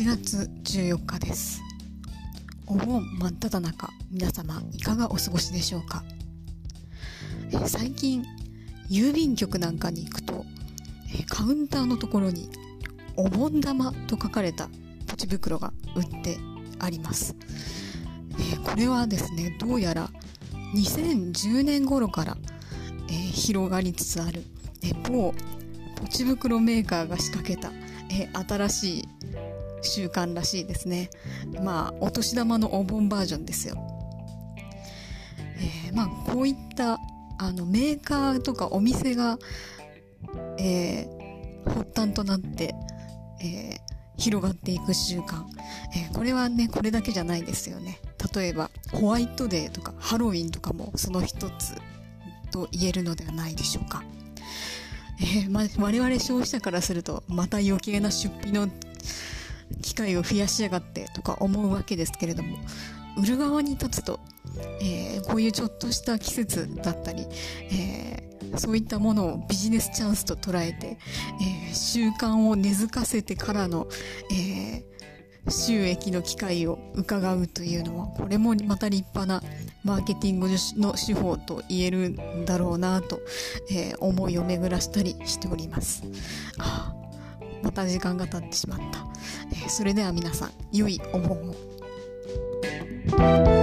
7月14日です。お盆真っ只中皆様いかがお過ごしでしょうか？え最近郵便局なんかに行くとえカウンターのところにお盆玉と書かれたポチ袋が売ってあります。えこれはですねどうやら2010年頃から、え広がりつつある、え某ポチ袋メーカーが仕掛けた、え新しい習慣らしいですね。まあ、お年玉のお盆バージョンですよ。えー、まあ、こういったあのメーカーとかお店が、えー、発端となって、えー、広がっていく習慣、え、これはねこれだけじゃないですよね例えばホワイトデーとかハロウィンとかもその一つと言えるのではないでしょうか、えーま、我々消費者からするとまた余計な出費の機会を増やしやがってとか思うわけですけれども売る側に立つと、えー、こういうちょっとした季節だったり、えー、そういったものをビジネスチャンスと捉えて、えー、習慣を根付かせてからの、え収益の機会を伺うというのはこれもまた立派なマーケティングの手法と言えるんだろうなと、え思いを巡らしたりしております。あまた時間が経ってしまった。えー、それでは皆さん、良いお盆を。